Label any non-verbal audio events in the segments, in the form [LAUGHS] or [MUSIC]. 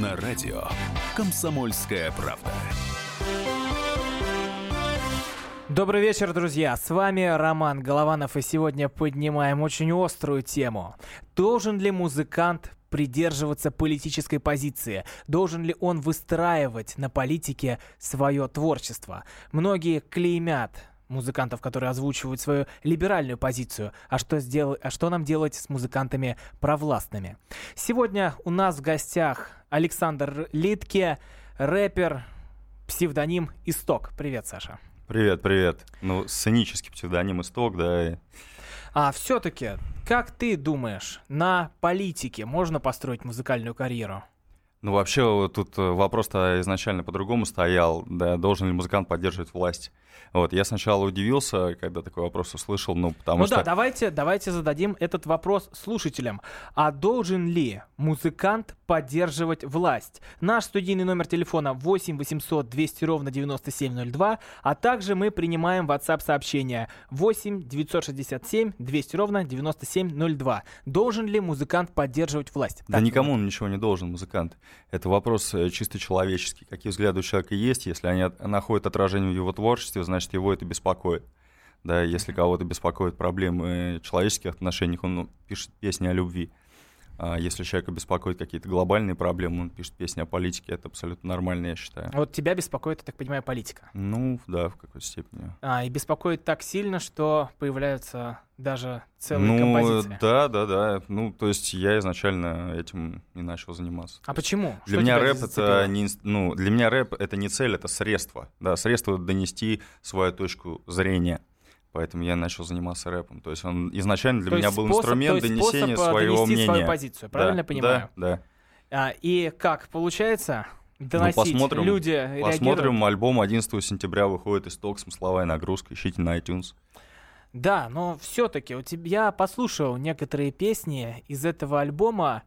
на радио «Комсомольская правда». Добрый вечер, друзья! С вами Роман Голованов, и сегодня поднимаем очень острую тему. Должен ли музыкант придерживаться политической позиции? Должен ли он выстраивать на политике свое творчество? Многие клеймят музыкантов, которые озвучивают свою либеральную позицию. А что, сдел... а что нам делать с музыкантами провластными? Сегодня у нас в гостях Александр Литке, рэпер, псевдоним Исток. Привет, Саша. Привет, привет. Ну, сценический псевдоним Исток, да. А все-таки, как ты думаешь, на политике можно построить музыкальную карьеру? Ну, вообще, тут э, вопрос-то изначально по-другому стоял, да, должен ли музыкант поддерживать власть. Вот, я сначала удивился, когда такой вопрос услышал, ну, потому ну что... да, давайте, давайте зададим этот вопрос слушателям. А должен ли музыкант поддерживать власть? Наш студийный номер телефона 8 800 200 ровно 9702, а также мы принимаем WhatsApp сообщения 8 967 200 ровно 9702. Должен ли музыкант поддерживать власть? Да так, никому он ничего не должен, музыкант. Это вопрос э, чисто человеческий. Какие взгляды у человека есть, если они находят отражение в его творчестве, значит, его это беспокоит. Да, если кого-то беспокоят проблемы человеческих отношений, он ну, пишет песни о любви. А если человека беспокоит какие-то глобальные проблемы, он пишет песни о политике, это абсолютно нормально, я считаю. Вот тебя беспокоит, я так понимаю, политика? Ну, да, в какой-то степени. А, и беспокоит так сильно, что появляются даже целые ну, композиции. Да, да, да. Ну, то есть я изначально этим не начал заниматься. А почему? Для что меня рэп это не, ну, для меня рэп это не цель, это средство. Да, средство донести свою точку зрения. Поэтому я начал заниматься рэпом. То есть он изначально для то меня был способ, инструмент донесения своего мнения. свою позицию, правильно да, понимаю? Да, да. А, и как получается доносить? Ну, посмотрим, Люди посмотрим. реагируют? Альбом 11 сентября выходит из ток, смысловая нагрузка. Ищите на iTunes. Да, но все-таки у тебя я послушал некоторые песни из этого альбома.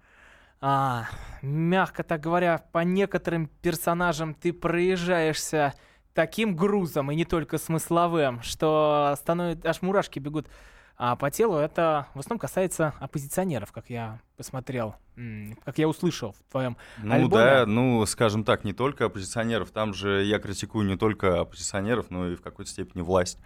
А, мягко так говоря, по некоторым персонажам ты проезжаешься таким грузом, и не только смысловым, что становится, аж мурашки бегут а по телу. Это в основном касается оппозиционеров, как я посмотрел, как я услышал в твоем ну, альбоме. да, ну, скажем так, не только оппозиционеров. Там же я критикую не только оппозиционеров, но и в какой-то степени власть.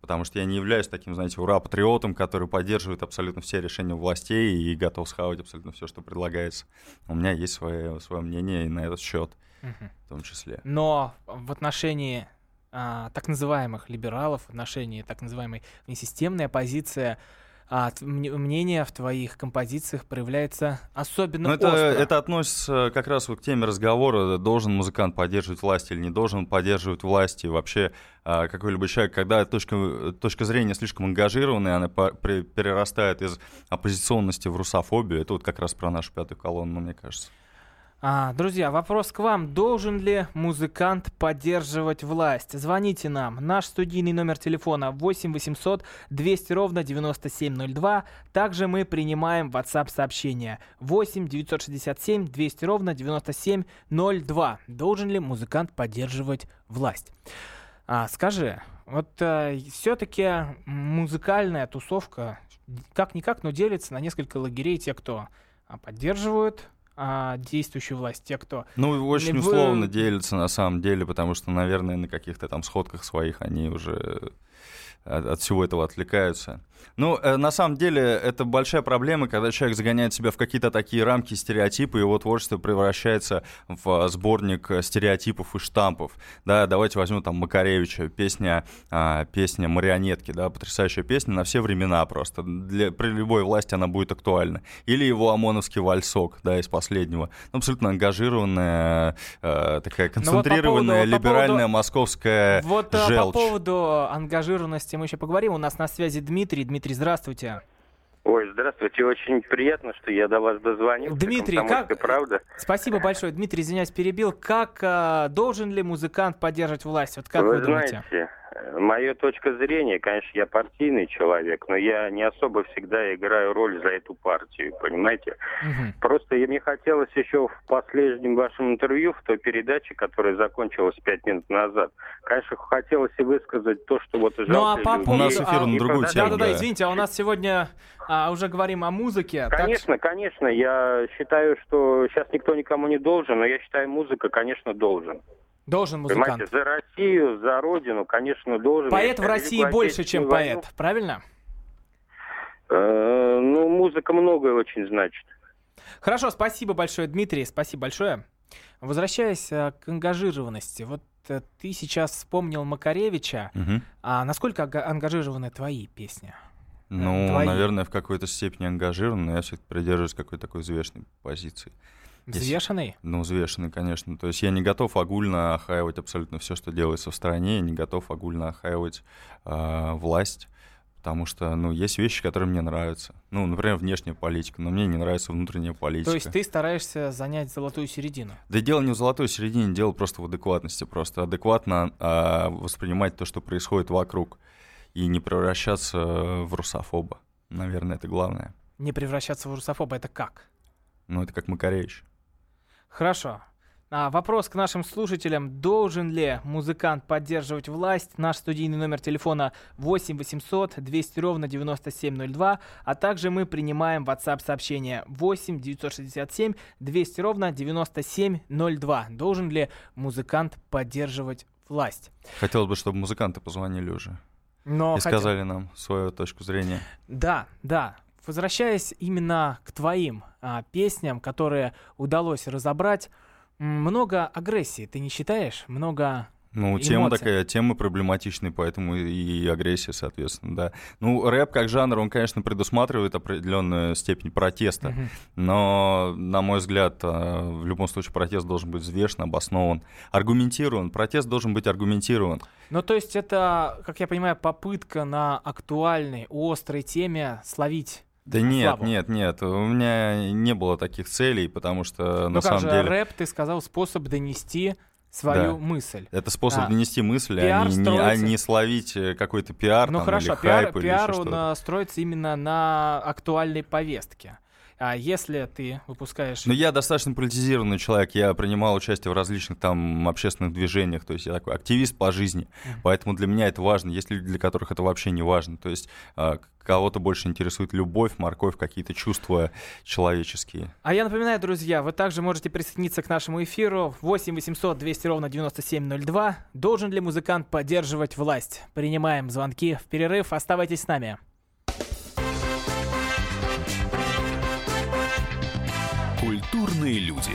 Потому что я не являюсь таким, знаете, ура-патриотом, который поддерживает абсолютно все решения властей и готов схавать абсолютно все, что предлагается. У меня есть свое, свое мнение и на этот счет В том числе. Но в отношении а, так называемых либералов, в отношении так называемой внесистемной оппозиции, а, мнение в твоих композициях проявляется особенно Ну, это, остро. это относится как раз вот к теме разговора, должен музыкант поддерживать власть или не должен поддерживать власть, и вообще а, какой-либо человек, когда точка, точка зрения слишком ангажированная, она перерастает из оппозиционности в русофобию, это вот как раз про нашу пятую колонну, мне кажется. А, друзья, вопрос к вам. Должен ли музыкант поддерживать власть? Звоните нам. Наш студийный номер телефона 8 800 200 ровно 9702. Также мы принимаем WhatsApp сообщения 8 967 200 ровно 9702. Должен ли музыкант поддерживать власть? А, скажи, вот все-таки музыкальная тусовка как-никак, но делится на несколько лагерей. Те, кто а, поддерживают а, действующую власть, те, кто... Ну, очень условно делятся на самом деле, потому что, наверное, на каких-то там сходках своих они уже от, от всего этого отвлекаются. Ну, э, на самом деле, это большая проблема, когда человек загоняет себя в какие-то такие рамки, стереотипы, и его творчество превращается в сборник э, стереотипов и штампов. Да, давайте возьмем там Макаревича, песня, а, песня «Марионетки», да, потрясающая песня на все времена просто. Для, при любой власти она будет актуальна. Или его ОМОНовский вальсок, да, из последнего. Ну, абсолютно ангажированная, э, такая Ну вот по концентрированная, поводу- по либеральная поводу- московская Вот а, по желчь. поводу ангажированности мы еще поговорим. У нас на связи Дмитрий. Дмитрий, здравствуйте. Ой, здравствуйте, очень приятно, что я до вас дозвонился. Дмитрий, «Комсомольская как- правда? Спасибо большое. Дмитрий, извиняюсь, перебил. Как а, должен ли музыкант поддерживать власть? Вот как вы, вы думаете? Моя точка зрения, конечно, я партийный человек, но я не особо всегда играю роль за эту партию, понимаете? Мгм. Просто мне хотелось еще в последнем вашем интервью, в той передаче, которая закончилась пять минут назад, конечно, хотелось и высказать то, что вот... Ну, а по. У нас эфир а, на другую тему. Да-да-да, да. извините, а у нас сегодня а, уже говорим о музыке. так Конечно, конечно, я считаю, что сейчас никто никому не должен, но я считаю, музыка, конечно, должен. Должен музыкант. Понимаете, за Россию, за Родину, конечно, должен. Поэт в России больше, чем войну- поэт, правильно? Э, ну, музыка многое очень значит. Хорошо, спасибо большое, Дмитрий, спасибо большое. Возвращаясь э, к ангажированности, вот э, ты сейчас вспомнил Макаревича, Мгм. а насколько ангажированы твои песни? Ну, Твои. наверное, в какой-то степени ангажирован, но я все-таки придерживаюсь какой-то такой взвешенной позиции. Взвешенный? Ну, взвешенный, конечно. То есть я не готов огульно охаивать абсолютно все, что делается в стране, я не готов огульно охаивать э, власть, потому что, ну, есть вещи, которые мне нравятся. Ну, например, внешняя политика, но мне не нравится внутренняя политика. То есть ты стараешься занять золотую середину? Да дело не в золотой середине, дело просто в адекватности. Просто адекватно а, воспринимать то, что происходит вокруг, и не превращаться в русофоба. Наверное, это главное. Не превращаться в русофоба, это как? Ну, это как Макаревич. Хорошо. А, вопрос к нашим слушателям. Должен ли музыкант поддерживать власть? Наш студийный номер телефона 8 800 200 ровно 9702. А также мы принимаем WhatsApp сообщение 8 967 200 ровно 9702. Должен ли музыкант поддерживать власть? Хотелось бы, чтобы музыканты позвонили уже Но и хотя- сказали нам свою точку зрения. Да, да. Возвращаясь именно к твоим а, песням, которые удалось разобрать, много агрессии, ты не считаешь? Много Ну, тема Эмоции. такая, тема проблематичная, поэтому и агрессия, соответственно, да. Ну, рэп как жанр, он, конечно, предусматривает определенную степень протеста, Мгм. но, на мой взгляд, э, в любом случае протест должен быть взвешен, обоснован, аргументирован. Протест должен быть аргументирован. Ну, то есть это, как я понимаю, попытка на актуальной, острой теме словить. Да нет, слабо. нет, нет, у меня не было таких целей, потому что, ну, на как самом же, деле, рэп, ты сказал, способ донести свою Да. мысль. это способ А, донести пиар а не, не- а не словить э, какой-то пиар ну, там, хорошо, или пиар, хайп, или пиар еще он что-то. строится именно на актуальной повестке. А если ты выпускаешь... Ну, я достаточно политизированный человек, я принимал участие в различных там общественных движениях, то есть я такой активист по жизни, поэтому для меня это важно, есть люди, для которых это вообще не важно, то есть а, кого-то больше интересует любовь, морковь, какие-то чувства человеческие. А я напоминаю, друзья, вы также можете присоединиться к нашему эфиру 8 800 200 ровно 9702. Должен ли музыкант поддерживать власть? Принимаем звонки в перерыв. Оставайтесь с нами. Культурные люди.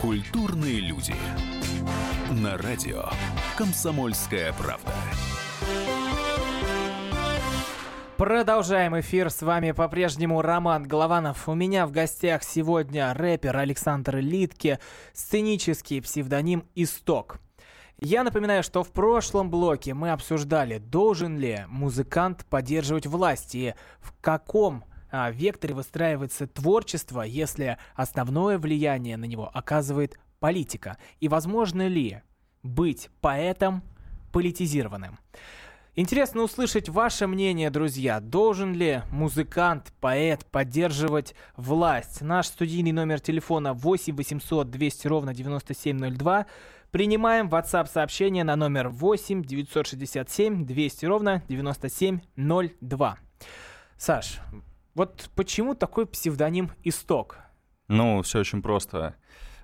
Культурные люди. На радио Комсомольская правда. Продолжаем эфир. С вами по-прежнему Роман Голованов. У меня в гостях сегодня рэпер Александр Литке, сценический псевдоним «Исток». Я напоминаю, что в прошлом блоке мы обсуждали, должен ли музыкант поддерживать власть и в каком а, векторе выстраивается творчество, если основное влияние на него оказывает политика. И возможно ли быть поэтом политизированным? Интересно услышать ваше мнение, друзья. Должен ли музыкант, поэт поддерживать власть? Наш студийный номер телефона 8 800 200 ровно 9702. Принимаем WhatsApp сообщение на номер 8 967 200 ровно 9702. Саш, вот почему такой псевдоним «Исток»? Ну, все очень просто.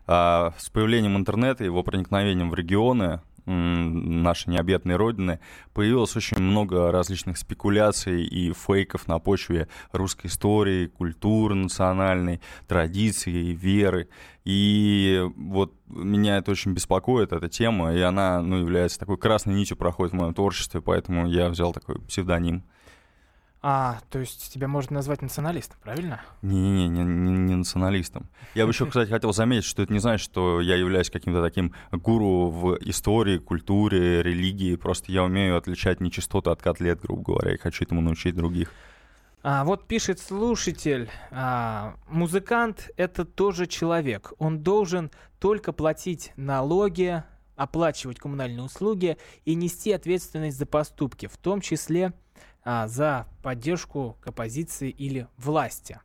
А, с появлением интернета и его проникновением в регионы нашей необъятной родины появилось очень много различных спекуляций и фейков на почве русской истории, культуры национальной, традиций, веры. И вот меня это очень беспокоит, эта тема, и она ну, является такой красной нитью, проходит в моем творчестве, поэтому я взял такой псевдоним. А, то есть тебя можно назвать националистом, правильно? Не-не-не, не, националистом. Я бы еще, кстати, хотел заметить, что это не значит, что я являюсь каким-то таким гуру в истории, культуре, религии. Просто я умею отличать нечистоты от котлет, грубо говоря, и хочу этому научить других. А, вот пишет слушатель, а, музыкант это тоже человек. Он должен только платить налоги, оплачивать коммунальные услуги и нести ответственность за поступки, в том числе а, за поддержку к оппозиции или власти.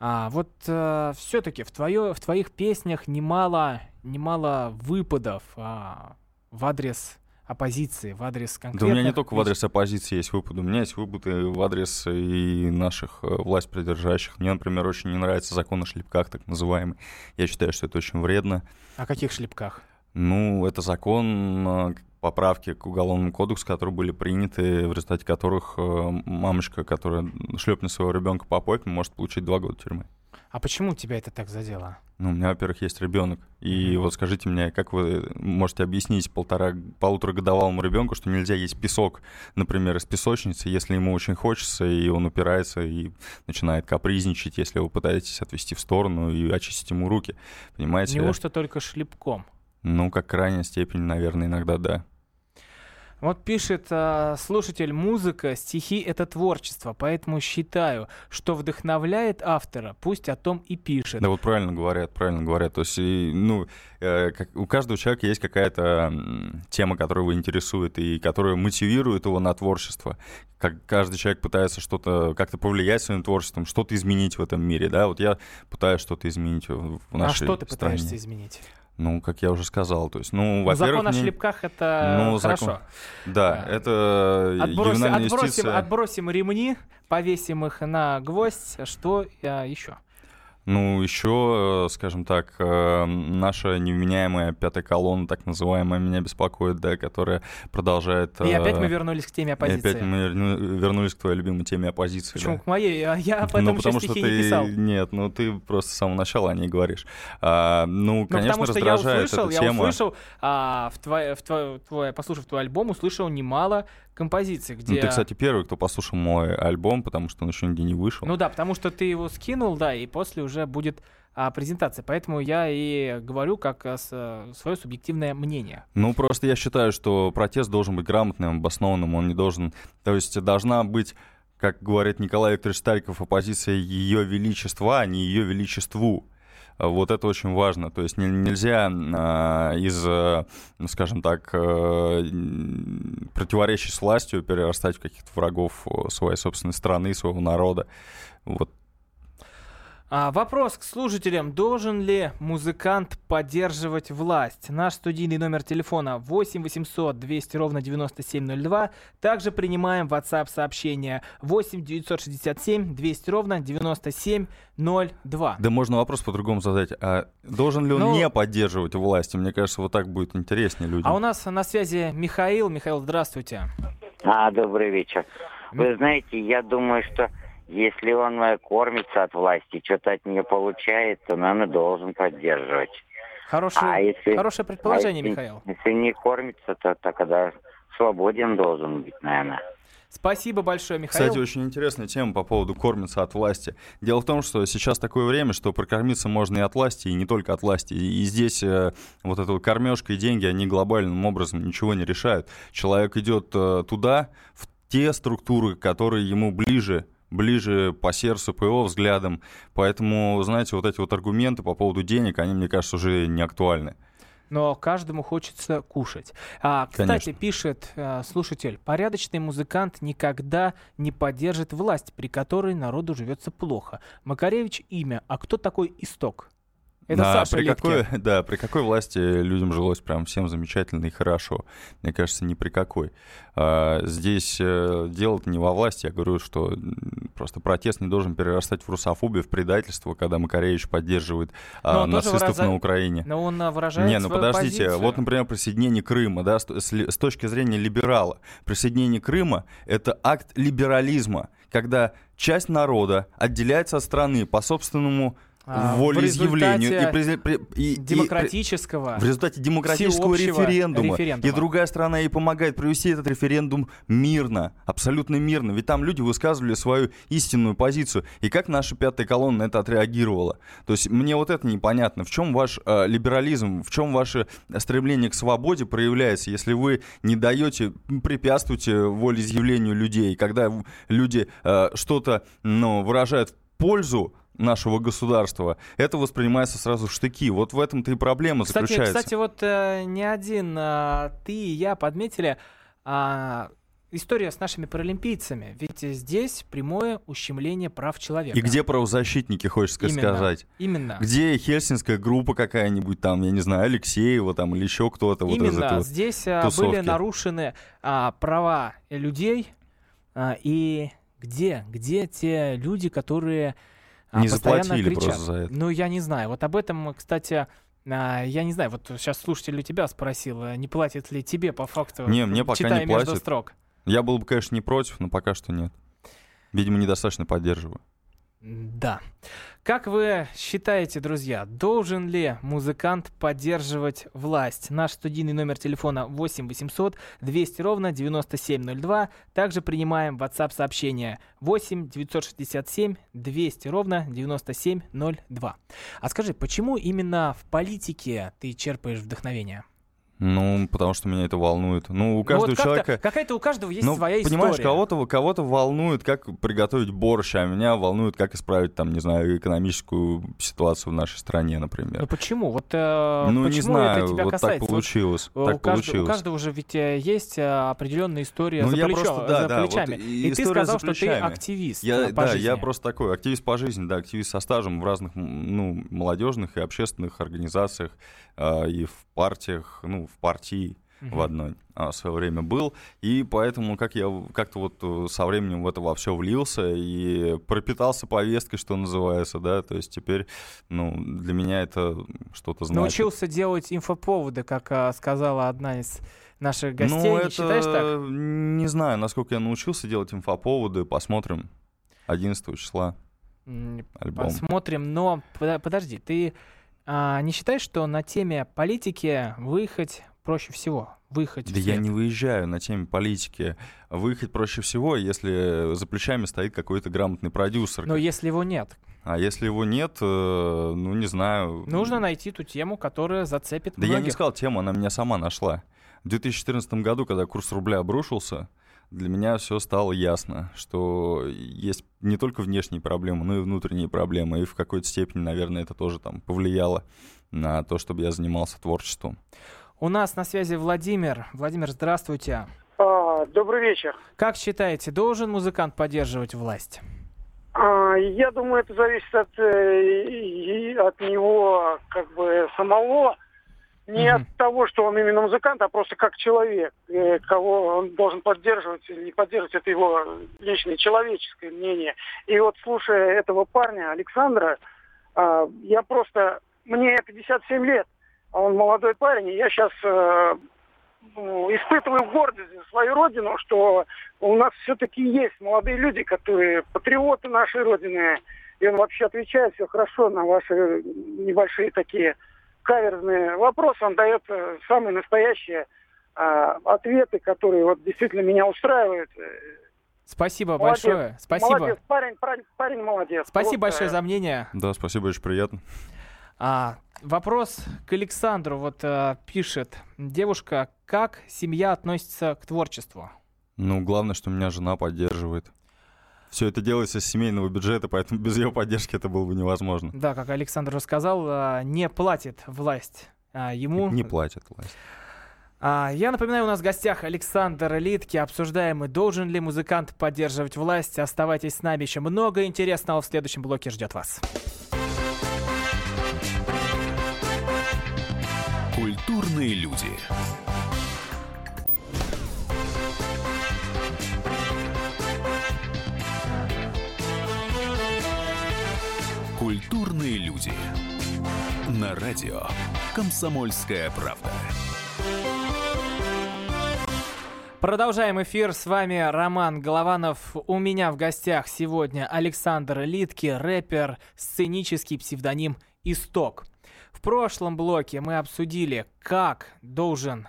А, вот а, все-таки в, твое, в твоих песнях немало, немало выпадов а, в адрес оппозиции, в адрес конкретных... Да у меня не только в адрес оппозиции есть выпады, у меня есть выпады в адрес и наших э, власть придержащих. Мне, например, очень не нравится закон о шлепках, так называемый. Я считаю, что это очень вредно. О каких шлепках? Ну, это закон, э, поправки к Уголовному кодексу, которые были приняты, в результате которых э, мамочка, которая шлепнет своего ребенка по попе, может получить два года тюрьмы. А почему тебя это так задело? Ну, у меня, во-первых, есть ребенок. И mm-hmm. вот скажите мне, как вы можете объяснить полтора, полуторагодовалому ребенку, что нельзя есть песок, например, из песочницы, если ему очень хочется, и он упирается и начинает капризничать, если вы пытаетесь отвести в сторону и очистить ему руки. Понимаете? Неужто только шлепком? Ну, как крайняя степень, наверное, иногда да. Вот пишет э, слушатель, музыка, стихи — это творчество, поэтому считаю, что вдохновляет автора, пусть о том и пишет. Да вот правильно говорят, правильно говорят. То есть, и, ну, э, как, у каждого человека есть какая-то тема, которая его интересует и которая мотивирует его на творчество. Как каждый человек пытается что-то как-то повлиять своим творчеством, что-то изменить в этом мире, да. Вот я пытаюсь что-то изменить в а нашей А что ты стране. пытаешься изменить? Ну, как я уже сказал, то есть, ну, во-первых... Закон о шлепках — это ну, хорошо. Закон... Да, это отбросим, отбросим, отбросим ремни, повесим их на гвоздь. Что а, еще? Ну, еще, э, скажем так, э, наша невменяемая пятая колонна, так называемая, меня беспокоит, да, которая продолжает... И опять мы вернулись к теме оппозиции. И опять мы вернулись к твоей любимой теме оппозиции. Почему да. к моей? А я об этом ну, потому что ты, не писал. Нет, ну ты просто с самого начала о ней говоришь. А, ну, ну, конечно, потому что раздражает я услышал, эта я тема. услышал, а, в твой, в твой, твой, послушав твой альбом, услышал немало композиций, где... Ну, ты, кстати, первый, кто послушал мой альбом, потому что он еще нигде не вышел. Ну да, потому что ты его скинул, да, и после уже будет а, презентация. Поэтому я и говорю как а, с, свое субъективное мнение. Ну, просто я считаю, что протест должен быть грамотным, обоснованным. Он не должен... То есть должна быть как говорит Николай Викторович Стариков, оппозиция ее величества, а не ее величеству. Вот это очень важно. То есть нельзя э, из, э, скажем так, э, противоречий с властью перерастать в каких-то врагов своей собственной страны, своего народа. Вот а, вопрос к слушателям. Должен ли музыкант поддерживать власть? Наш студийный номер телефона 8 800 200 ровно 9702. Также принимаем WhatsApp сообщения 8 967 200 ровно 9702. Да можно вопрос по-другому задать. А должен ли он ну, не поддерживать власть? Мне кажется, вот так будет интереснее людям. А у нас на связи Михаил. Михаил, здравствуйте. А, добрый вечер. Вы знаете, я думаю, что если он кормится от власти, что-то от нее получает, то, наверное, должен поддерживать. Хорошее, а если, хорошее предположение, а если, Михаил. Если не кормится, то тогда свободен должен быть, наверное. Спасибо большое, Михаил. Кстати, очень интересная тема по поводу кормиться от власти. Дело в том, что сейчас такое время, что прокормиться можно и от власти, и не только от власти. И здесь э, вот эта вот кормежка и деньги, они глобальным образом ничего не решают. Человек идет э, туда, в те структуры, которые ему ближе, ближе по сердцу, по его взглядам. Поэтому, знаете, вот эти вот аргументы по поводу денег, они, мне кажется, уже не актуальны. Но каждому хочется кушать. А, кстати, Конечно. пишет э, слушатель, порядочный музыкант никогда не поддержит власть, при которой народу живется плохо. Макаревич имя, а кто такой исток? Это да, Саша при какой, [LAUGHS] да, при какой власти людям жилось прям всем замечательно и хорошо? Мне кажется, ни при какой. А, здесь э, дело-то не во власти. Я говорю, что просто протест не должен перерастать в русофобию, в предательство, когда Макаревич поддерживает а, нацистов выраза... на Украине. Но он выражает Не, ну подождите, позицию. вот, например, присоединение Крыма, да, с, с точки зрения либерала. Присоединение Крыма — это акт либерализма, когда часть народа отделяется от страны по собственному а, волеизъявлению и, и- и- демократического. в результате демократического референдума. референдума. И другая страна ей помогает провести этот референдум мирно, абсолютно мирно. Ведь там люди высказывали свою истинную позицию. И как наша пятая колонна на это отреагировала? То есть мне вот это непонятно. В чем ваш э, либерализм, в чем ваше стремление к свободе проявляется, если вы не даете, препятствуете волеизъявлению людей, когда люди э, что-то ну, выражают в пользу нашего государства, это воспринимается сразу в штыки. Вот в этом-то и проблема Кстати, заключается. кстати, вот э, не один а, ты и я подметили а, история с нашими паралимпийцами. Ведь здесь прямое ущемление прав человека. И где правозащитники, хочется Именно. сказать? Именно. Где хельсинская группа какая-нибудь там, я не знаю, Алексеева там или еще кто-то вот из Именно этого. здесь а, тусовки. были нарушены а, права людей. а, и где, где те люди, которые Не постоянно заплатили кричат? просто за это. Ну, я не знаю. Вот об этом, кстати, а, я не знаю. Вот сейчас слушатель у тебя спросил, а не платит ли тебе по факту, Не, мне пока читая не между платят. строк. Я был бы, конечно, не против, но пока что нет. Видимо, недостаточно поддерживаю. Да. Как вы считаете, друзья, должен ли музыкант поддерживать власть? Наш студийный номер телефона 8 800 200 ровно 9702. Также принимаем WhatsApp сообщение 8 967 200 ровно 9702. А скажи, почему именно в политике ты черпаешь вдохновение? Ну, потому что меня это волнует. Ну, у Ну, каждого вот как-то- человека... Какая-то у каждого есть ну, своя понимаешь, история. кого-то, кого-то волнует, как приготовить борщ, а меня волнует, как исправить, там, не знаю, экономическую ситуацию в нашей стране, например. Ну почему? Вот э, ну, почему не знаю, это тебя вот касается? так Вот получилось. Э, так у, кажд- у получилось. каждого же ведь э, есть э, определенная история Ну, за, я плечо- просто- да, за да, вот плечами. и и ты сказал, за что ты активист Я, э, по да, жизни. я просто такой активист по жизни, да, активист со стажем в разных, ну, молодежных и общественных организациях а, и в партиях, ну, в партии в одной а, в свое время был, и поэтому как я как-то вот э, со временем в это во все влился и пропитался повесткой, что называется, да, то есть теперь, ну, для меня это что-то значит. Научился делать инфоповоды, как а, сказала одна из наших гостей. ну, Не это, считаешь так? не знаю, насколько я научился делать инфоповоды, посмотрим 11 числа альбом. Посмотрим. Но подо- подожди, ты а, не считаешь, что на теме политики выехать проще всего? Выехать Да я не выезжаю на теме политики. Выехать проще всего, если за плечами стоит какой-то грамотный продюсер. Но если его нет, А если его нет, э, ну, не знаю. нужно найти ту тему, которая зацепит Да я не многих. сказал тему, она меня сама нашла. В 2014 году, когда курс рубля обрушился, для меня все стало ясно, что есть не только внешние проблемы, но и внутренние проблемы. И в какой-то степени, наверное, это тоже там повлияло на то, чтобы я занимался творчеством. У нас на связи Владимир. Владимир, здравствуйте. А, добрый вечер. Как считаете, должен музыкант поддерживать власть? А, я думаю, это зависит от, э, и- от него как бы самого. Не Мгм. от того, что он именно музыкант, а просто как человек, э, кого он должен поддерживать или не поддерживать, это его личное человеческое мнение. И вот слушая этого парня, Александра, а, я просто... Мне 57 лет, а он молодой парень, и я сейчас испытываю гордость за свою родину, что у нас все-таки есть молодые люди, которые патриоты нашей Родины, и он вообще отвечает все хорошо на ваши небольшие такие каверзные вопросы. Он дает э, самые настоящие а, ответы, которые вот действительно меня устраивают. Спасибо Молодец. большое. Спасибо. Молодец, парень, парень, парень молодец. Спасибо Просто, большое за мнение. Да, спасибо, очень приятно. А, вопрос к Александру. Вот а, пишет девушка, как семья относится к творчеству? Ну, главное, что меня жена поддерживает. Все это делается из семейного бюджета, поэтому без ее поддержки это было бы невозможно. Да, как Александр рассказал, а, не платит власть а, ему. Не платят власть. А, я напоминаю, у нас в гостях Александр Литки. Обсуждаем мы, должен ли музыкант поддерживать власть. Оставайтесь с нами, еще много интересного в следующем блоке ждет вас. Культурные люди. Культурные люди. На радио «Комсомольская правда». Продолжаем эфир. С вами Роман Голованов. У меня в гостях сегодня Александр Литки, рэпер, сценический псевдоним «Исток». В прошлом блоке мы обсудили, как должен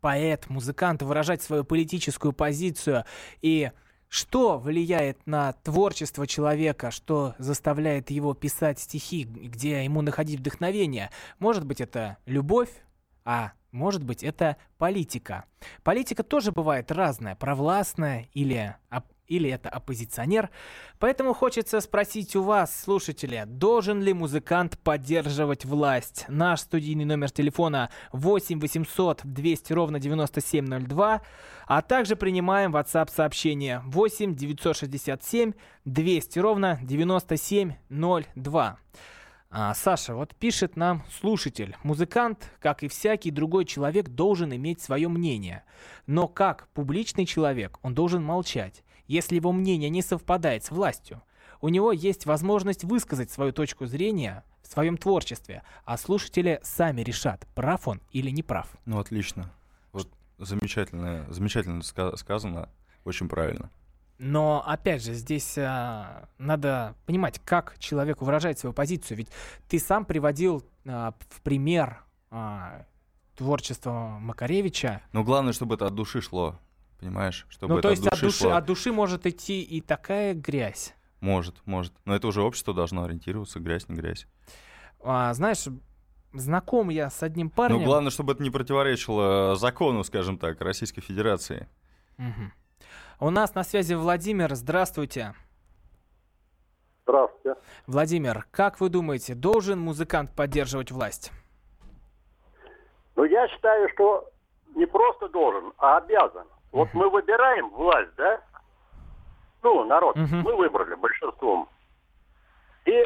поэт, музыкант выражать свою политическую позицию и что влияет на творчество человека, что заставляет его писать стихи, где ему находить вдохновение. Может быть, это любовь, а может быть, это политика. Политика тоже бывает разная, провластная или, или это оппозиционер. Поэтому хочется спросить у вас, слушатели, должен ли музыкант поддерживать власть? Наш студийный номер телефона 8 800 200 ровно 9702, а также принимаем WhatsApp сообщение 8 967 200 ровно 9702. А, Саша, вот пишет нам слушатель. Музыкант, как и всякий другой человек, должен иметь свое мнение. Но как публичный человек, он должен молчать, если его мнение не совпадает с властью. У него есть возможность высказать свою точку зрения в своем творчестве, а слушатели сами решат, прав он или не прав. Ну, отлично. Вот замечательно, замечательно сказано, очень правильно. Но, опять же, здесь а, надо понимать, как человек выражает свою позицию. Ведь ты сам приводил а, в пример а, творчество Макаревича. Но главное, чтобы это от души шло, понимаешь? Чтобы ну, то есть от души, от, души, шло. от души может идти и такая грязь. Может, может. Но это уже общество должно ориентироваться, грязь, не грязь. А, знаешь, знаком я с одним парнем... Ну, главное, чтобы это не противоречило закону, скажем так, Российской Федерации. Угу. У нас на связи Владимир. Здравствуйте. Здравствуйте. Владимир, как вы думаете, должен музыкант поддерживать власть? Ну, я считаю, что не просто должен, а обязан. Вот мы выбираем власть, да? Ну, народ, Мгм. мы выбрали большинством. И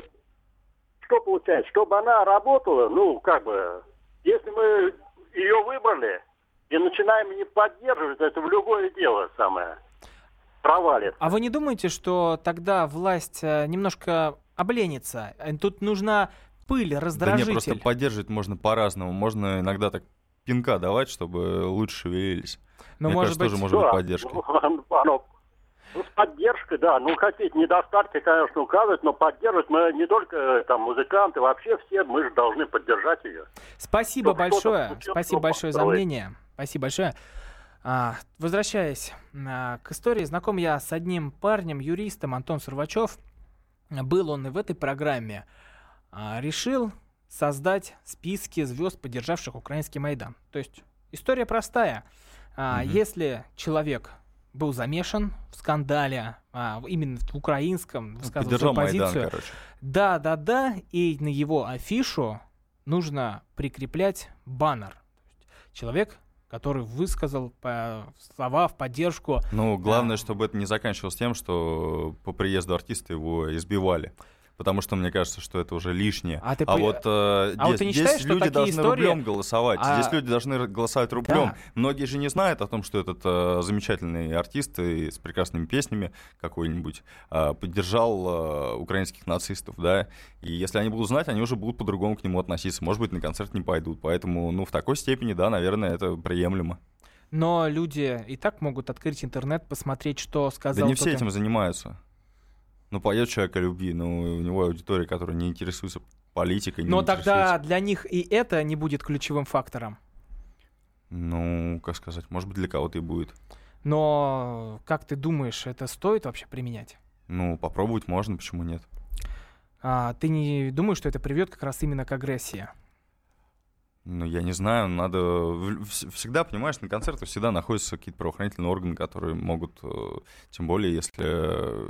что получается? Чтобы она работала, ну, как бы, если мы ее выбрали и начинаем не поддерживать, это в любое дело самое провалит. А вы не думаете, что тогда власть э, немножко обленится? Э, Тут нужна пыль, Да раздражитель. не, просто поддерживать можно по-разному. Можно иногда так пинка давать, чтобы лучше шевелились. Но, Мне Ну, может кажется, быть, тоже может быть Да, поддержкой. ну, [LAUGHS] оно- ну, с поддержкой, да. Ну, хотите недостатки, конечно, указывать, но поддерживать мы не только э, там музыканты, вообще все мы же должны поддержать ее. Спасибо Чтоб что-то большое. Спасибо большое за построить. мнение. Спасибо большое. А, возвращаясь а, к истории, знаком я с одним парнем, юристом, Антон Сурвачев. Был он и в этой программе. А, решил создать списки звезд, поддержавших украинский Майдан. То есть история простая. А, Мгм. Если человек был замешан в скандале, а, именно в украинском, высказывал Поддержал свою Майдан, позицию, короче. да, да, да, и на его афишу нужно прикреплять баннер. Человек, который высказал по- слова в поддержку. Ну, главное, Да. чтобы это не заканчивалось тем, что по приезду артиста его избивали. Потому что мне кажется, что это уже лишнее. А ты а по- вот э, А вот здесь, ты не здесь считаешь, люди должны истории- рублем голосовать. А- Здесь люди должны голосовать рублем. Да. Многие же не знают о том, что этот э, замечательный артист и с прекрасными песнями какой-нибудь э, поддержал э, украинских нацистов, да. И если они будут знать, они уже будут по-другому к нему относиться. Может быть, на концерт не пойдут. Поэтому, ну, в такой степени, да, наверное, это приемлемо. Но люди и так могут открыть интернет, посмотреть, что сказал Да не все им. этим занимаются. Ну, поет человек о любви, но у него аудитория, которая не интересуется политикой, не Но тогда интересуется- для них и это не будет ключевым фактором. Ну, как сказать, может быть, для кого-то и будет. Но как ты думаешь, это стоит вообще применять? Ну, попробовать можно, почему нет? А, ты не думаешь, что это приведет как раз именно к агрессии? Ну, я не знаю, надо... Всегда, понимаешь, на концертах всегда находятся какие-то правоохранительные органы, которые могут, э, тем более, если э,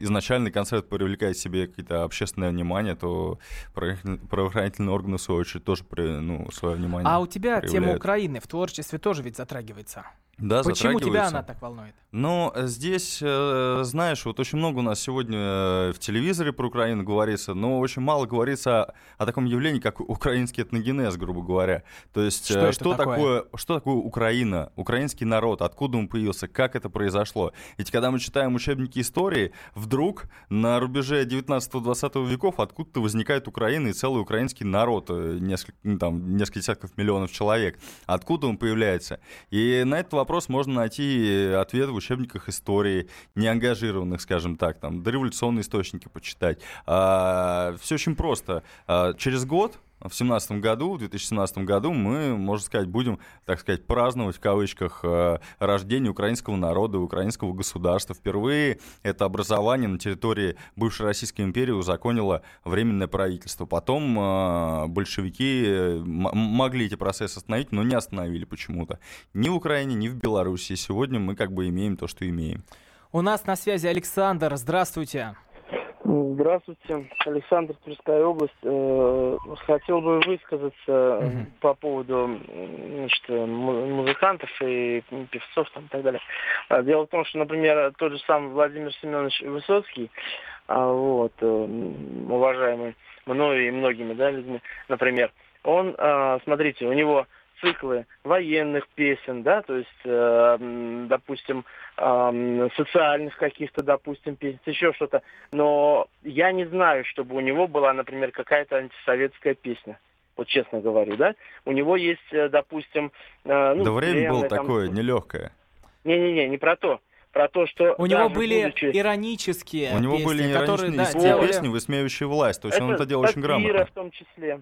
изначальный концерт привлекает себе какие-то общественное внимание, то правоохранитель- правоохранительные органы, в свою очередь, тоже при- ну, свое внимание А у тебя тема проявляют. Украины в творчестве тоже ведь затрагивается. Да, Почему тебя она так волнует? Ну, здесь, э, знаешь, вот очень много у нас сегодня э, в телевизоре про Украину говорится, но очень мало говорится о, о таком явлении, как украинский этногенез, грубо говоря. То есть, Что э, что, такое? такое, что такое Украина, украинский народ, откуда он появился, как это произошло. Ведь когда мы читаем учебники истории, вдруг на рубеже 19-20 веков откуда-то возникает Украина и целый украинский народ, несколько, ну, там, несколько десятков миллионов человек. Откуда он появляется? И на этот вопрос можно найти ответ в учебниках истории, неангажированных, скажем так, там, дореволюционные источники почитать. А, все очень просто. А, через год в 2017 году, в 2017 году мы, можно сказать, будем, так сказать, праздновать в кавычках э, рождение украинского народа, украинского государства. Впервые это образование на территории бывшей Российской империи узаконило временное правительство. Потом э, большевики э, могли эти процессы остановить, но не остановили почему-то. Ни в Украине, ни в Беларуси. Сегодня мы как бы имеем то, что имеем. У нас на связи Александр. Здравствуйте. Здравствуйте, Александр, Тверская область. Э, хотел бы высказаться угу. по поводу значит, музыкантов и певцов там, и так далее. А, дело в том, что, например, тот же сам Владимир Семенович Высоцкий, а, вот, э, уважаемый мною и многими да, людьми, например, он, а, смотрите, у него циклы военных песен, да, то есть, э, допустим, э, социальных каких-то, допустим, песен, еще что-то. Но я не знаю, чтобы у него была, например, какая-то антисоветская песня. Вот честно говорю, да? У него есть, э, допустим... Э, ну, да время было там... такое, нелегкое. Не-не-не, не про то про то, что... У него были будучи... иронические У него песни, были которые, иронические да, песни, высмеивающие власть. То есть это он это делал очень грамотно. в том числе.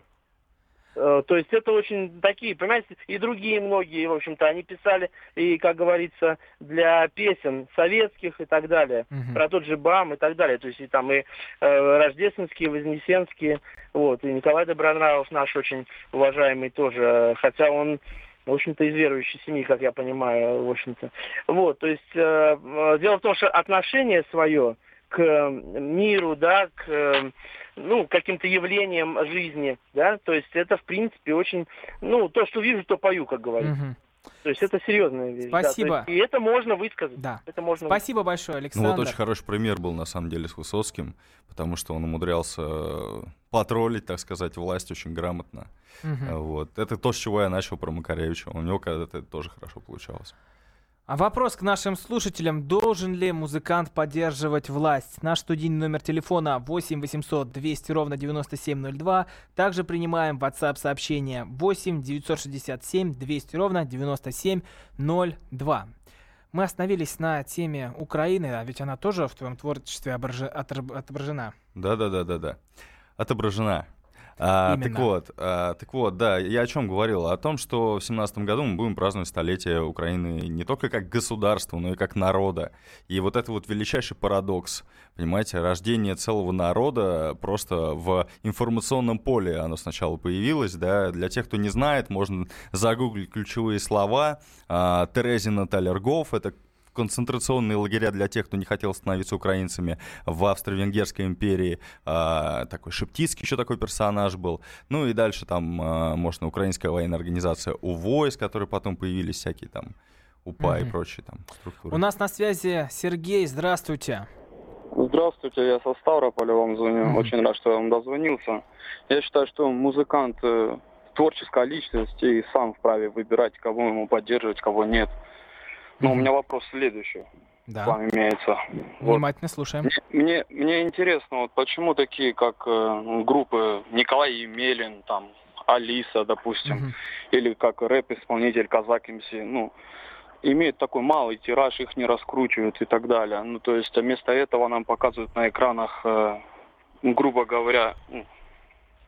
Э, то есть это очень такие, понимаете, и другие многие, в общем-то, они писали, и, как говорится, для песен советских и так далее, угу. про тот же БАМ и так далее. То есть и там и э, рождественские, вознесенские, вот, и Николай Добронравов наш очень уважаемый тоже, хотя он в общем-то, из верующей семьи, как я понимаю, в общем-то. Вот, то есть, э, э дело в том, что отношение свое к миру, да, к ну, каким-то явлением жизни, да, то есть это, в принципе, очень, ну, то, что вижу, то пою, как говорится. Угу. То есть это серьезная вещь. Спасибо. Да, есть, и это можно высказать. Да. Это можно Спасибо высказать. большое, Александр. Ну вот очень хороший пример был на самом деле с Высоцким, потому что он умудрялся патрулить, так сказать, власть очень грамотно. Угу. Вот. Это то, с чего я начал про Макаревича. У него когда-то тоже хорошо получалось. А вопрос к нашим слушателям. Должен ли музыкант поддерживать власть? Наш студийный номер телефона 8 800 200 ровно 9702. Также принимаем WhatsApp сообщение 8 967 200 ровно 9702. Мы остановились на теме Украины, а ведь она тоже в твоем творчестве отображена. Да-да-да-да-да. Отображена. А, так вот, а, так вот, да, я о чем говорил? О том, что в семнадцатом году мы будем праздновать столетие Украины не только как государства, но и как народа. И вот это вот величайший парадокс, понимаете, рождение целого народа просто в информационном поле оно сначала появилось, да, для тех, кто не знает, можно загуглить ключевые слова. А, Терезина Талергов, это концентрационные лагеря для тех, кто не хотел становиться украинцами в Австро-Венгерской империи. А, такой Шептицкий еще такой персонаж был. Ну и дальше там, а, можно, украинская военная организация УВОИС, которые потом появились всякие там УПА mm-hmm. и прочие там структуры. У нас на связи Сергей, здравствуйте. Здравствуйте, я со Ставрополя вам звоню. Mm-hmm. Очень рад, что я вам дозвонился. Я считаю, что музыкант э, творческая личность и сам вправе выбирать, кого ему поддерживать, кого нет. Ну, у меня вопрос следующий. Да. К вам имеется. Внимательно вот. слушаем. Мне, мне интересно, вот почему такие, как э, группы Николай Емелин, там, Алиса, допустим, угу. или как рэп-исполнитель Казак МС, ну, имеют такой малый тираж, их не раскручивают и так далее. Ну, то есть вместо этого нам показывают на экранах, э, грубо говоря, ну,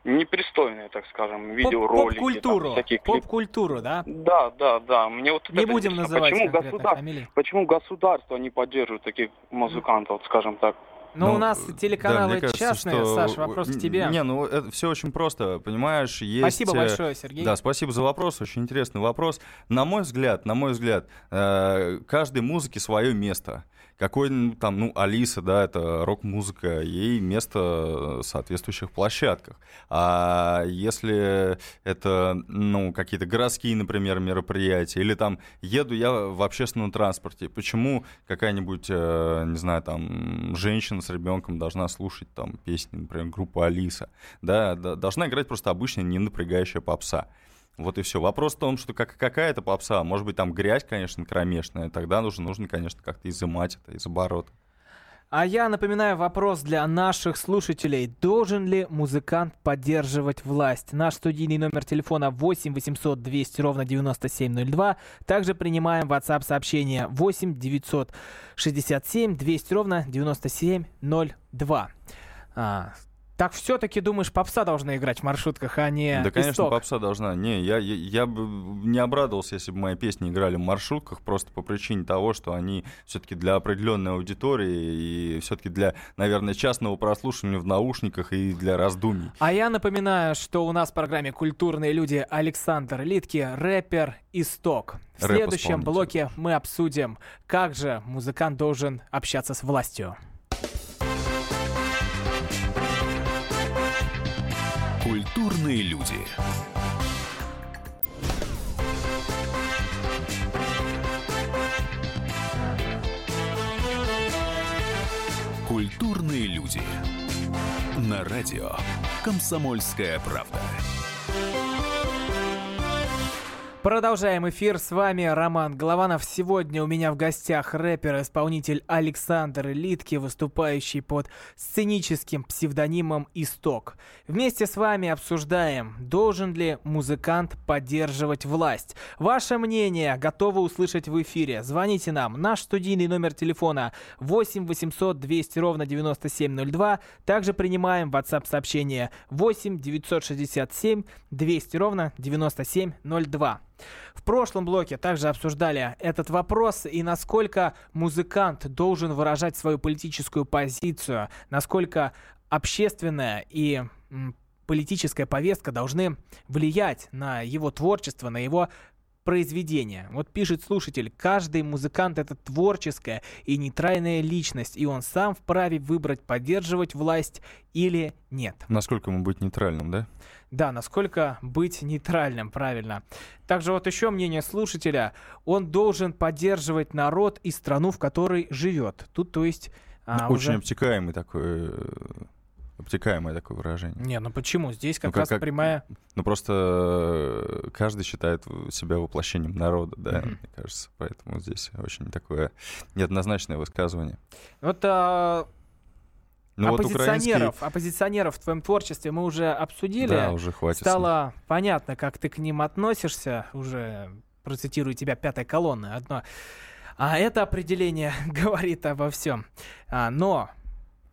непристойные, так скажем, видеоролики. Поп-культуру, поп-культуру, да? Да, да, да. Мне вот не будем интересно. называть почему, государ... почему государство не поддерживает таких музыкантов, скажем так? Ну, ну, у нас телеканалы да, кажется, частные, что... Саш, вопрос к тебе. Не, ну это все очень просто, понимаешь, есть... Спасибо э, большое, Сергей. Да, спасибо за вопрос, очень интересный вопрос. На мой взгляд, на мой взгляд, э, каждой музыке свое место какой там, ну, Алиса, да, это рок-музыка, ей место в соответствующих площадках. А если это, ну, какие-то городские, например, мероприятия, или там еду я в общественном транспорте, почему какая-нибудь, э, не знаю, там, женщина с ребенком должна слушать там песни, например, группы Алиса, да, должна играть просто обычная, не напрягающая попса. Вот и все. Вопрос в том, что как, какая-то попса, может быть, там грязь, конечно, кромешная, тогда нужно, нужно конечно, как-то изымать это из оборота. А я напоминаю вопрос для наших слушателей. Должен ли музыкант поддерживать власть? Наш студийный номер телефона 8 800 200 ровно 9702. Также принимаем WhatsApp сообщение 8 967 200 ровно 9702. А, так все-таки думаешь, попса должна играть в маршрутках, а не Да, конечно, исток? попса должна. Не, я, я, я бы не обрадовался, если бы мои песни играли в маршрутках, просто по причине того, что они все-таки для определенной аудитории и все-таки для, наверное, частного прослушивания в наушниках и для раздумий. А я напоминаю, что у нас в программе «Культурные люди» Александр Литки, рэпер «Исток». В следующем блоке мы обсудим, как же музыкант должен общаться с властью. Культурные люди. Культурные люди. На радио Комсомольская правда. Продолжаем эфир. С вами Роман Голованов. Сегодня у меня в гостях рэпер-исполнитель Александр Литки, выступающий под сценическим псевдонимом «Исток». Вместе с вами обсуждаем, должен ли музыкант поддерживать власть. Ваше мнение готовы услышать в эфире. Звоните нам. Наш студийный номер телефона 8 800 200 ровно 9702. Также принимаем WhatsApp сообщение 8 967 200 ровно 9702. В прошлом блоке также обсуждали этот вопрос и насколько музыкант должен выражать свою политическую позицию, насколько общественная и политическая повестка должны влиять на его творчество, на его произведение. Вот пишет слушатель, каждый музыкант это творческая и нейтральная личность, и он сам вправе выбрать, поддерживать власть или нет. Насколько ему быть нейтральным, да? Да, насколько быть нейтральным, правильно. Также вот еще мнение слушателя. Он должен поддерживать народ и страну, в которой живет. Тут, то есть... а, Очень уже- обтекаемый такой, э, обтекаемое такое выражение. Не, ну почему? Здесь как Ну, как- раз как- прямая... Ну просто э, каждый считает себя воплощением народа, да, Мгм. мне кажется. Поэтому здесь очень такое неоднозначное высказывание. Вот а, Ну вот оппозиционеров, украинский... оппозиционеров в твоем творчестве мы уже обсудили. Да, уже хватит. Стало понятно, как ты к ним относишься. Уже процитирую тебя пятой колонны. Одно. А это определение [LAUGHS] говорит обо всем. А, но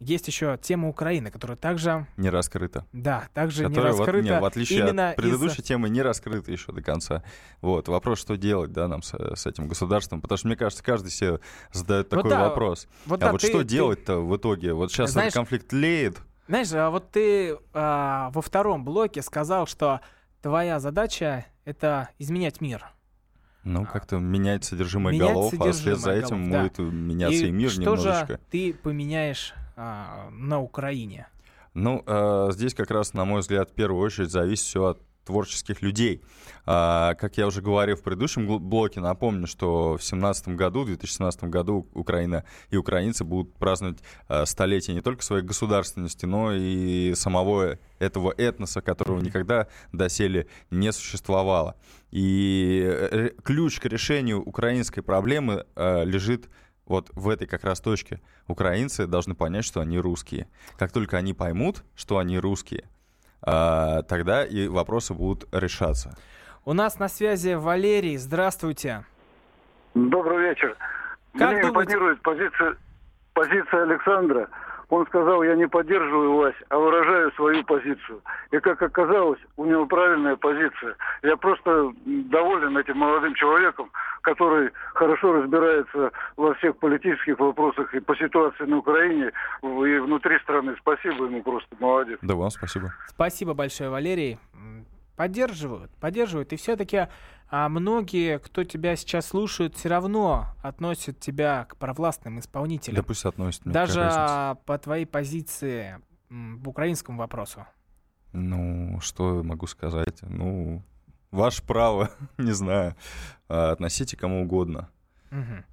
есть еще тема Украины, которая также, Не раскрыто. да, также не Которая, вот, раскрыта. не, в отличие именно от предыдущей темы, не раскрыта еще до конца. Вот, вопрос, что делать, да, нам с, с этим государством. Потому что, мне кажется, каждый себе задает Вот такой да, вопрос. Вот а да, вот ты- что ты- делать-то в итоге? Вот сейчас Знаешь- этот конфликт леет. Знаешь, а вот ты а, во втором блоке сказал, что твоя задача это изменять мир. Ну, как-то менять содержимое А, менять голов, а вслед за содержимое этим голов, будет меняться и, мир что немножечко. же ты поменяешь а, на Украине? Ну, э, здесь как раз, на мой взгляд, в первую очередь зависит все от творческих людей. А, как я уже говорил в предыдущем блоке, напомню, что в 2017 году, в 2017 году Украина и украинцы будут праздновать э, столетие не только своей государственности, но и самого этого этноса, которого никогда доселе не существовало. И э, ключ к решению украинской проблемы э, лежит вот в этой как раз точке. Украинцы должны понять, что они русские. Как только они поймут, что они русские, а, тогда и вопросы будут решаться. У нас на связи Валерий. Здравствуйте. Добрый вечер. Как Мне думаете- импонирует позиция, позиция Александра. Он сказал, я не поддерживаю власть, а выражаю свою позицию. И как оказалось, у него правильная позиция. Я просто доволен этим молодым человеком, который хорошо разбирается во всех политических вопросах и по ситуации на Украине, и внутри страны. Спасибо ему просто, молодец. Да, вам спасибо. Спасибо большое, Валерий. Поддерживают, поддерживают. И все-таки а, многие, кто тебя сейчас слушает, все равно относят тебя к провластным исполнителям. Да пусть относят. мне Даже по твоей позиции в украинскому вопросу. Ну, что я могу сказать? Ну, ваше право, [LAUGHS] не знаю. А, Относите кому угодно. Мгм.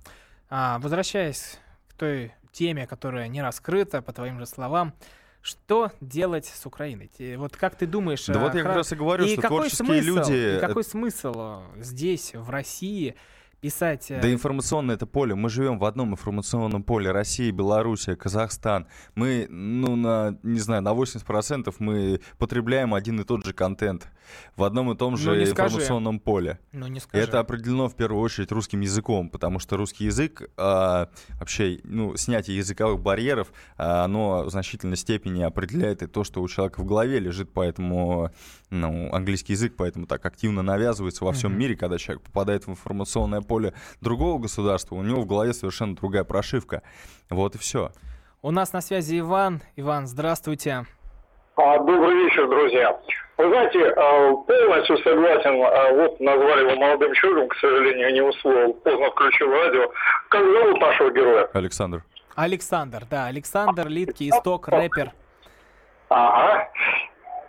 А, возвращаясь к той теме, которая не раскрыта, по твоим же словам, что делать с Украиной? Вот как ты думаешь? Да вот я как раз и говорю, и что какой творческие смысл, люди... И какой смысл э, здесь, в России, писать... э, Да информационное это поле. Мы живем в одном информационном поле. Россия, Белоруссия, Казахстан. Мы, ну, на, не знаю, на 80% мы потребляем один и тот же контент в одном и том же Ну, не скажи. информационном поле. Ну, не И скажи. это определено в первую очередь русским языком, потому что русский язык, а, вообще, ну, снятие языковых барьеров, а, оно в значительной степени определяет и то, что у человека в голове лежит, поэтому, ну, английский язык поэтому так активно навязывается во всем Мгм. мире, когда человек попадает в информационное поле другого государства, у него в голове совершенно другая прошивка. Вот и все. У нас на связи Иван. Иван, здравствуйте. А, Добрый вечер, друзья. Вы знаете, а, полностью согласен, а, вот назвали его молодым человеком, к сожалению, не условил, поздно включил радио. Как зовут нашего героя? Александр. Александр, да, Александр Литки, исток, рэпер. Ага.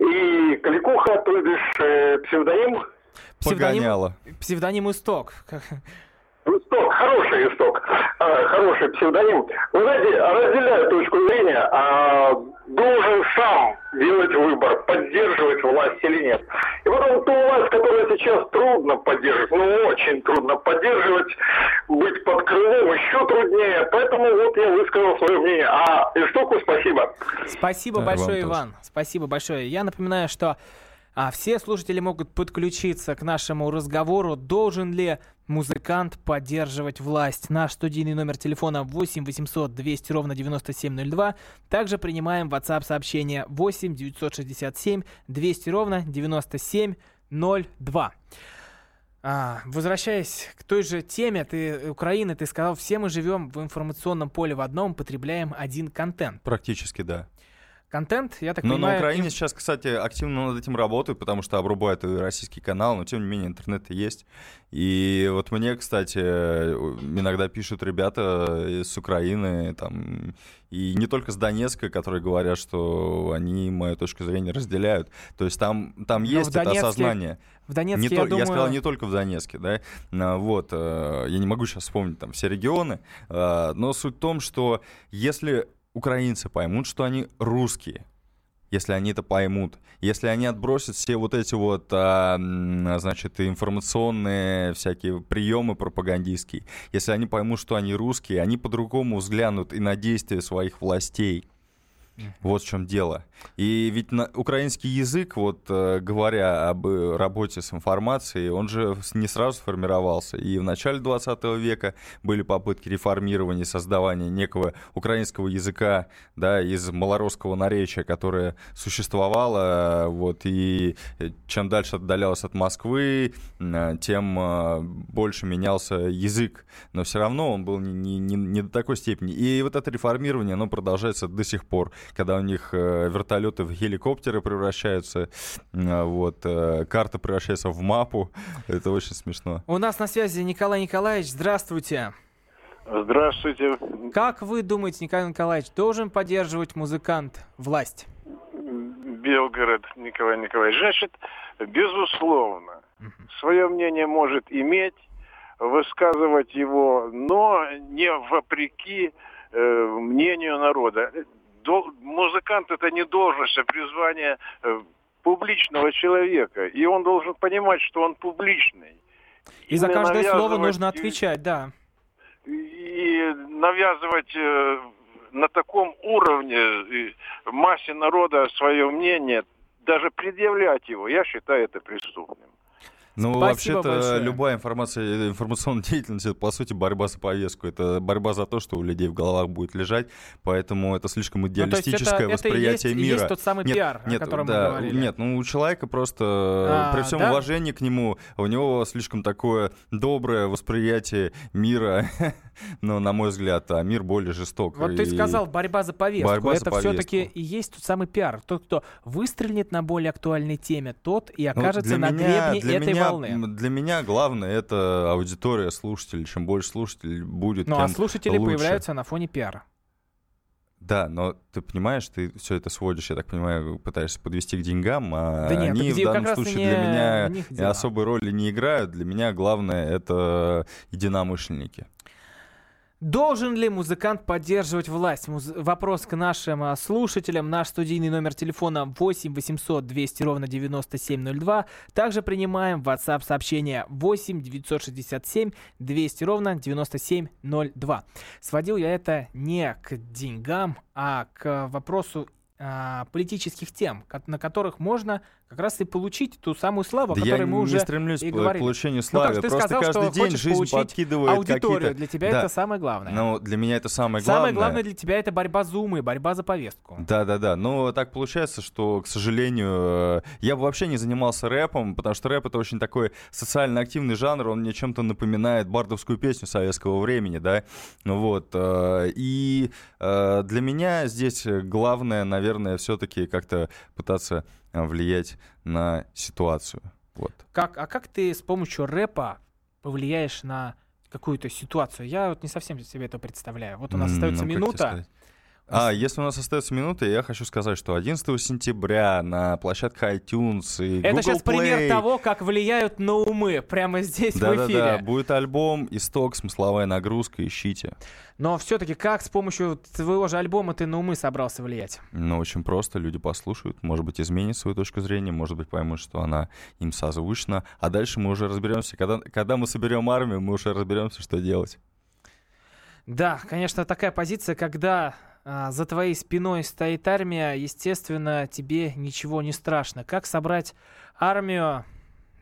И Кликуха, то бишь э, псевдоним? Погоняло. Псевдоним исток. Исток, хороший исток, а, хороший псевдоним. Вы знаете, разделяю точку зрения, а, должен сам делать выбор, поддерживать власть или нет. И потом ту власть, которую сейчас трудно поддерживать, ну очень трудно поддерживать, быть под крылом еще труднее. Поэтому вот я высказал свое мнение. А истоку спасибо. Спасибо Да, большое, вам тоже. Иван. Спасибо большое. Я напоминаю, что а, все слушатели могут подключиться к нашему разговору. Должен ли музыкант поддерживать власть? Наш студийный номер телефона 8 800 200 ровно 9702. Также принимаем WhatsApp сообщение 8 967 200 ровно 9702. А, возвращаясь к той же теме, ты Украины, ты сказал, все мы живем в информационном поле в одном, потребляем один контент. Практически, да. Контент, я так Но понимаю, на Украине им- сейчас, кстати, активно над этим работают, потому что обрубают и российский канал, но тем не менее интернет есть. И вот мне, кстати, иногда пишут ребята из Украины, там, и не только с Донецка, которые говорят, что они мою точку зрения разделяют. То есть там, там Но есть в это Донецке- осознание. в Донецке, Не я то- думаю... сказал не только в Донецке, да. А, Вот, э, я не могу сейчас вспомнить там все регионы, а, но суть в том, что если украинцы поймут, что они русские, если они это поймут, если они отбросят все вот эти вот, а, значит, информационные всякие приемы пропагандистские, если они поймут, что они русские, они по-другому взглянут и на действия своих властей. Вот в чем дело. И ведь на, украинский язык, вот э, говоря об э, работе с информацией, он же не сразу сформировался. И в начале 20 века были попытки реформирования, создавания некого украинского языка, да, из малоросского наречия, которое существовало, э, вот, и чем дальше отдалялось от Москвы, тем больше менялся язык. Но все равно он был не, не- не- не до такой степени. И вот это реформирование, оно продолжается до сих пор, когда у них э, вертолеты в геликоптеры превращаются, э, вот, э, карта превращается в мапу. Это очень смешно. У нас на связи Николай Николаевич. Здравствуйте. Здравствуйте. Как вы думаете, Николай Николаевич, должен поддерживать музыкант власть? Белгород Николай Николаевич. Значит, безусловно, свое мнение может иметь, высказывать его, но не вопреки э, мнению народа. Музыкант это не должность, а призвание э, публичного человека. И он должен понимать, что он публичный. И за каждое слово нужно отвечать, да. и навязывать э, на таком уровне э, массе народа свое мнение, даже предъявлять его, я считаю это преступным. Ну, вообще-то любая информация, информационная деятельность, это, по сути, борьба за повестку. Это борьба за то, что у людей в головах будет лежать, поэтому это слишком Ну, идеалистическое это- это восприятие есть- мира. есть тот самый нет, пиар, о нет, котором мы да, говорили. Нет, ну у человека просто, А, при всем да? уважении к нему, у него слишком такое доброе восприятие мира, [LAUGHS] но, на мой взгляд, а мир более жесток. Вот ты И- сказал борьба за повестку. Борьба это все-таки и есть тот самый пиар. Тот, кто выстрелит на более актуальной теме, тот и Ну, окажется для на меня- гребне для этой меня- волны. Для меня главное это аудитория слушателей. Чем больше слушателей будет, Ну а слушатели лучше. появляются на фоне пиара. Да, но ты понимаешь, ты все это сводишь, я так понимаю, пытаешься подвести к деньгам, а Да нет, они в данном случае не для меня особой роли не играют. Для меня главное это единомышленники. Должен ли музыкант поддерживать власть? Муз... Вопрос к нашим а, слушателям. Наш студийный номер телефона 8 800 200 ровно 9702. Также принимаем WhatsApp сообщение 8 967 200 ровно 9702. Сводил я это не к деньгам, а к вопросу а, политических тем, на которых можно как раз и получить ту самую славу, да о которой я мы уже не стремлюсь и к говорили. получению славы. Ну, как, ты Просто сказал, каждый день жизнь подкидывает аудиторию. Для тебя да. это самое главное. Ну, для меня это самое главное. Самое главное для тебя это борьба за умы, борьба за повестку. Да-да-да. Но так получается, что, к сожалению, э, я бы вообще не занимался рэпом, потому что рэп — это очень такой социально активный жанр, он мне чем-то напоминает бардовскую песню советского времени, да. Вот. э, И э, для меня здесь главное, наверное, все-таки как-то пытаться влиять на ситуацию. Вот. Как, а как ты с помощью рэпа повлияешь на какую-то ситуацию? Я вот не совсем себе это представляю. Вот у нас остается ну, минута. А, если у нас остается минута, я хочу сказать, что 11 сентября на площадках iTunes и Это Google сейчас пример Play- того, как влияют на умы прямо здесь в Да-да-да, эфире. будет альбом «Исток», смысловая нагрузка, ищите. Но все-таки как с помощью твоего же альбома ты на умы собрался влиять? Ну, очень просто, люди послушают, может быть, изменят свою точку зрения, может быть, поймут, что она им созвучна, а дальше мы уже разберемся, когда, когда мы соберем армию, мы уже разберемся, что делать. Да, конечно, такая позиция, когда за твоей спиной стоит армия, естественно, тебе ничего не страшно. Как собрать армию?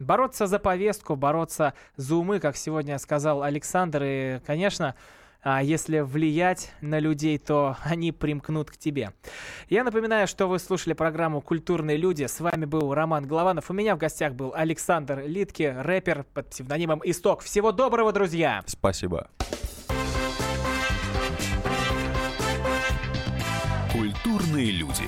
Бороться за повестку, бороться за умы, как сегодня сказал Александр. И, конечно, а, если влиять на людей, то они примкнут к тебе. Я напоминаю, что вы слушали программу «Культурные люди». С вами был Роман Голованов. У меня в гостях был Александр Литки, рэпер под псевдонимом «Исток». Всего доброго, друзья! Спасибо. Культурные люди.